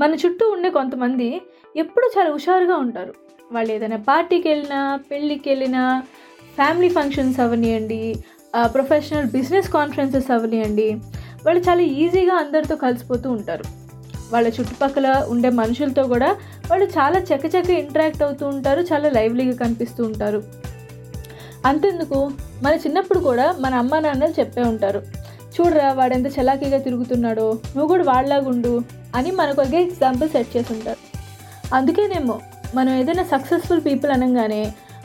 మన చుట్టూ ఉండే కొంతమంది ఎప్పుడు చాలా హుషారుగా ఉంటారు. వాళ్ళు ఏదైనా పార్టీకి వెళ్ళినా పెళ్ళికి వెళ్ళినా ఫ్యామిలీ ఫంక్షన్స్ అవనియండి ప్రొఫెషనల్ బిజినెస్ కాన్ఫరెన్సెస్ అవనియండి వాళ్ళు చాలా ఈజీగా అందరితో కలిసిపోతూ ఉంటారు. వాళ్ళ చుట్టుపక్కల ఉండే మనుషులతో కూడా వాళ్ళు చాలా చకచక ఇంటరాక్ట్ అవుతూ ఉంటారు చాలా లైవ్లీగా కనిపిస్తూ ఉంటారు. అంతెందుకు మన చిన్నప్పుడు కూడా మన అమ్మ నాన్నలు చెప్పే ఉంటారు. చూడరా వాడెంత చలాకీగా తిరుగుతున్నాడో నువ్వు కూడా వాళ్ళలాగా ఉండు అని మనకు ఒక ఎగ్జాంపుల్ సెట్ చేసి ఉంటారు. అందుకేనేమో మనం ఏదైనా సక్సెస్ఫుల్ పీపుల్ అనగానే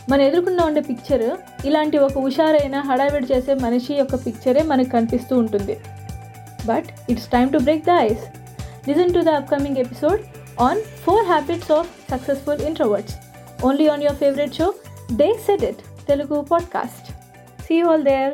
మన ఎదుర్కొన్న ఉండే పిక్చర్ ఇలాంటి ఒక హుషారైన హడావిడి చేసే మనిషి యొక్క పిక్చరే మనకు కనిపిస్తూ ఉంటుంది. But it's time to break the ice listen to the upcoming episode on four habits of successful introverts only on your favourite show they set it Telugu podcast see all there